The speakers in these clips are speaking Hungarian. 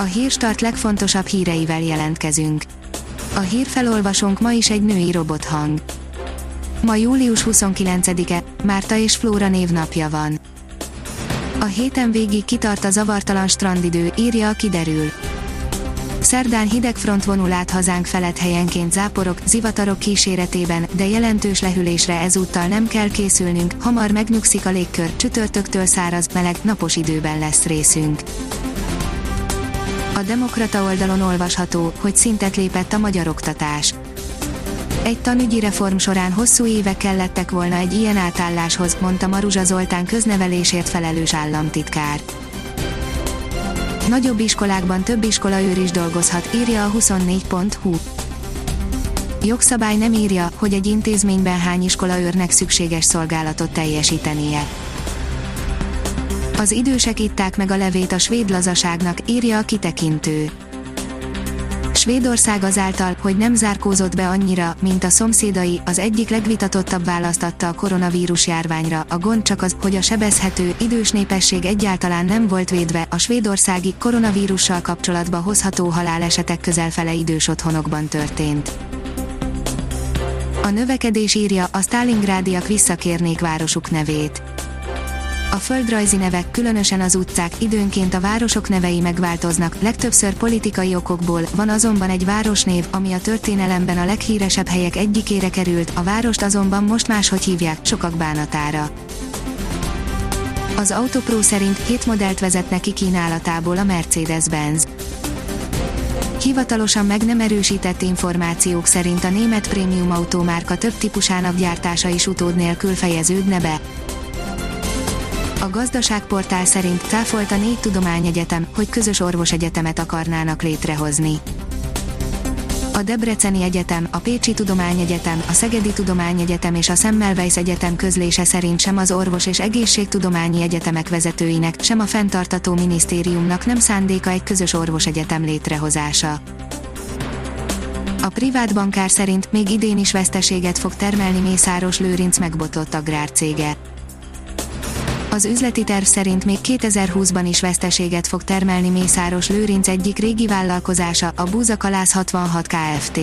A hírstart legfontosabb híreivel jelentkezünk. A hírfelolvasónk ma is egy női robothang. Ma július 29-e, Márta és Flóra névnapja van. A héten végig kitart a zavartalan strandidő, írja a kiderül. Szerdán hideg front vonul át hazánk felett helyenként záporok, zivatarok kíséretében, de jelentős lehűlésre ezúttal nem kell készülnünk, hamar megnyugszik a légkör, csütörtöktől száraz, meleg, napos időben lesz részünk. A Demokrata oldalon olvasható, hogy szintet lépett a magyar oktatás. Egy tanügyi reform során hosszú évek kellettek volna egy ilyen átálláshoz, mondta Maruzsa Zoltán köznevelésért felelős államtitkár. Nagyobb iskolákban több iskolaőr is dolgozhat, írja a 24.hu. Jogszabály nem írja, hogy egy intézményben hány iskolaőrnek szükséges szolgálatot teljesítenie. Az idősek itták meg a levét a svéd lazaságnak, írja a kitekintő. Svédország azáltal, hogy nem zárkózott be annyira, mint a szomszédai, az egyik legvitatottabb választatta a koronavírus járványra. A gond csak az, hogy a sebezhető, idős népesség egyáltalán nem volt védve, a svédországi koronavírussal kapcsolatba hozható halálesetek közelfele idős otthonokban történt. A növekedés írja, a Stalingrádiak visszakérnék városuk nevét a földrajzi nevek, különösen az utcák, időnként a városok nevei megváltoznak, legtöbbször politikai okokból, van azonban egy városnév, ami a történelemben a leghíresebb helyek egyikére került, a várost azonban most máshogy hívják, sokak bánatára. Az Autopro szerint 7 modellt vezetnek ki kínálatából a Mercedes-Benz. Hivatalosan meg nem erősített információk szerint a német prémium autómárka több típusának gyártása is utód nélkül fejeződne be. A gazdaságportál szerint cáfolt a négy tudományegyetem, hogy közös orvosegyetemet akarnának létrehozni. A Debreceni Egyetem, a Pécsi Tudományegyetem, a Szegedi Tudományegyetem és a Semmelweis Egyetem közlése szerint sem az orvos és egészségtudományi egyetemek vezetőinek, sem a fenntartató minisztériumnak nem szándéka egy közös orvosegyetem létrehozása. A privát bankár szerint még idén is veszteséget fog termelni Mészáros Lőrinc megbotott agrárcége. Az üzleti terv szerint még 2020-ban is veszteséget fog termelni Mészáros Lőrinc egyik régi vállalkozása, a Búzakalász 66 Kft.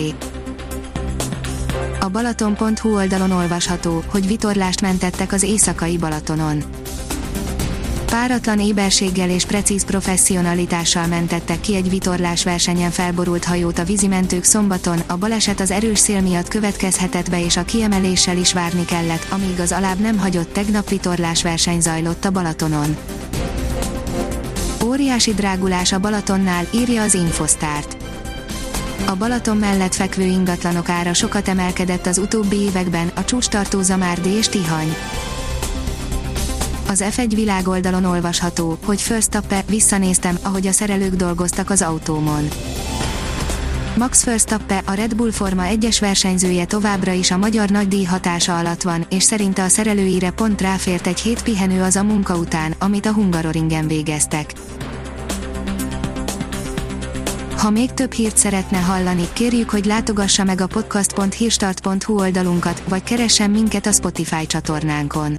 A Balaton.hu oldalon olvasható, hogy vitorlást mentettek az éjszakai Balatonon Páratlan éberséggel és precíz professzionalitással mentettek ki egy vitorlás versenyen felborult hajót a vízimentők szombaton, a baleset az erős szél miatt következhetett be és a kiemeléssel is várni kellett, amíg az alább nem hagyott tegnap vitorlás verseny zajlott a Balatonon. Óriási drágulás a Balatonnál, írja az Infosztárt. A Balaton mellett fekvő ingatlanok ára sokat emelkedett az utóbbi években, a csúcstartó Zamárdi és Tihany. Az F1 világoldalon olvasható, hogy First Tappe, visszanéztem, ahogy a szerelők dolgoztak az autómon. Max Verstappen, a Red Bull Forma 1-es versenyzője továbbra is a magyar nagydíj hatása alatt van, és szerinte a szerelőire pont ráfért egy hét pihenő az a munka után, amit a Hungaroringen végeztek. Ha még több hírt szeretne hallani, kérjük, hogy látogassa meg a podcast.hírstart.hu oldalunkat, vagy keressen minket a Spotify csatornánkon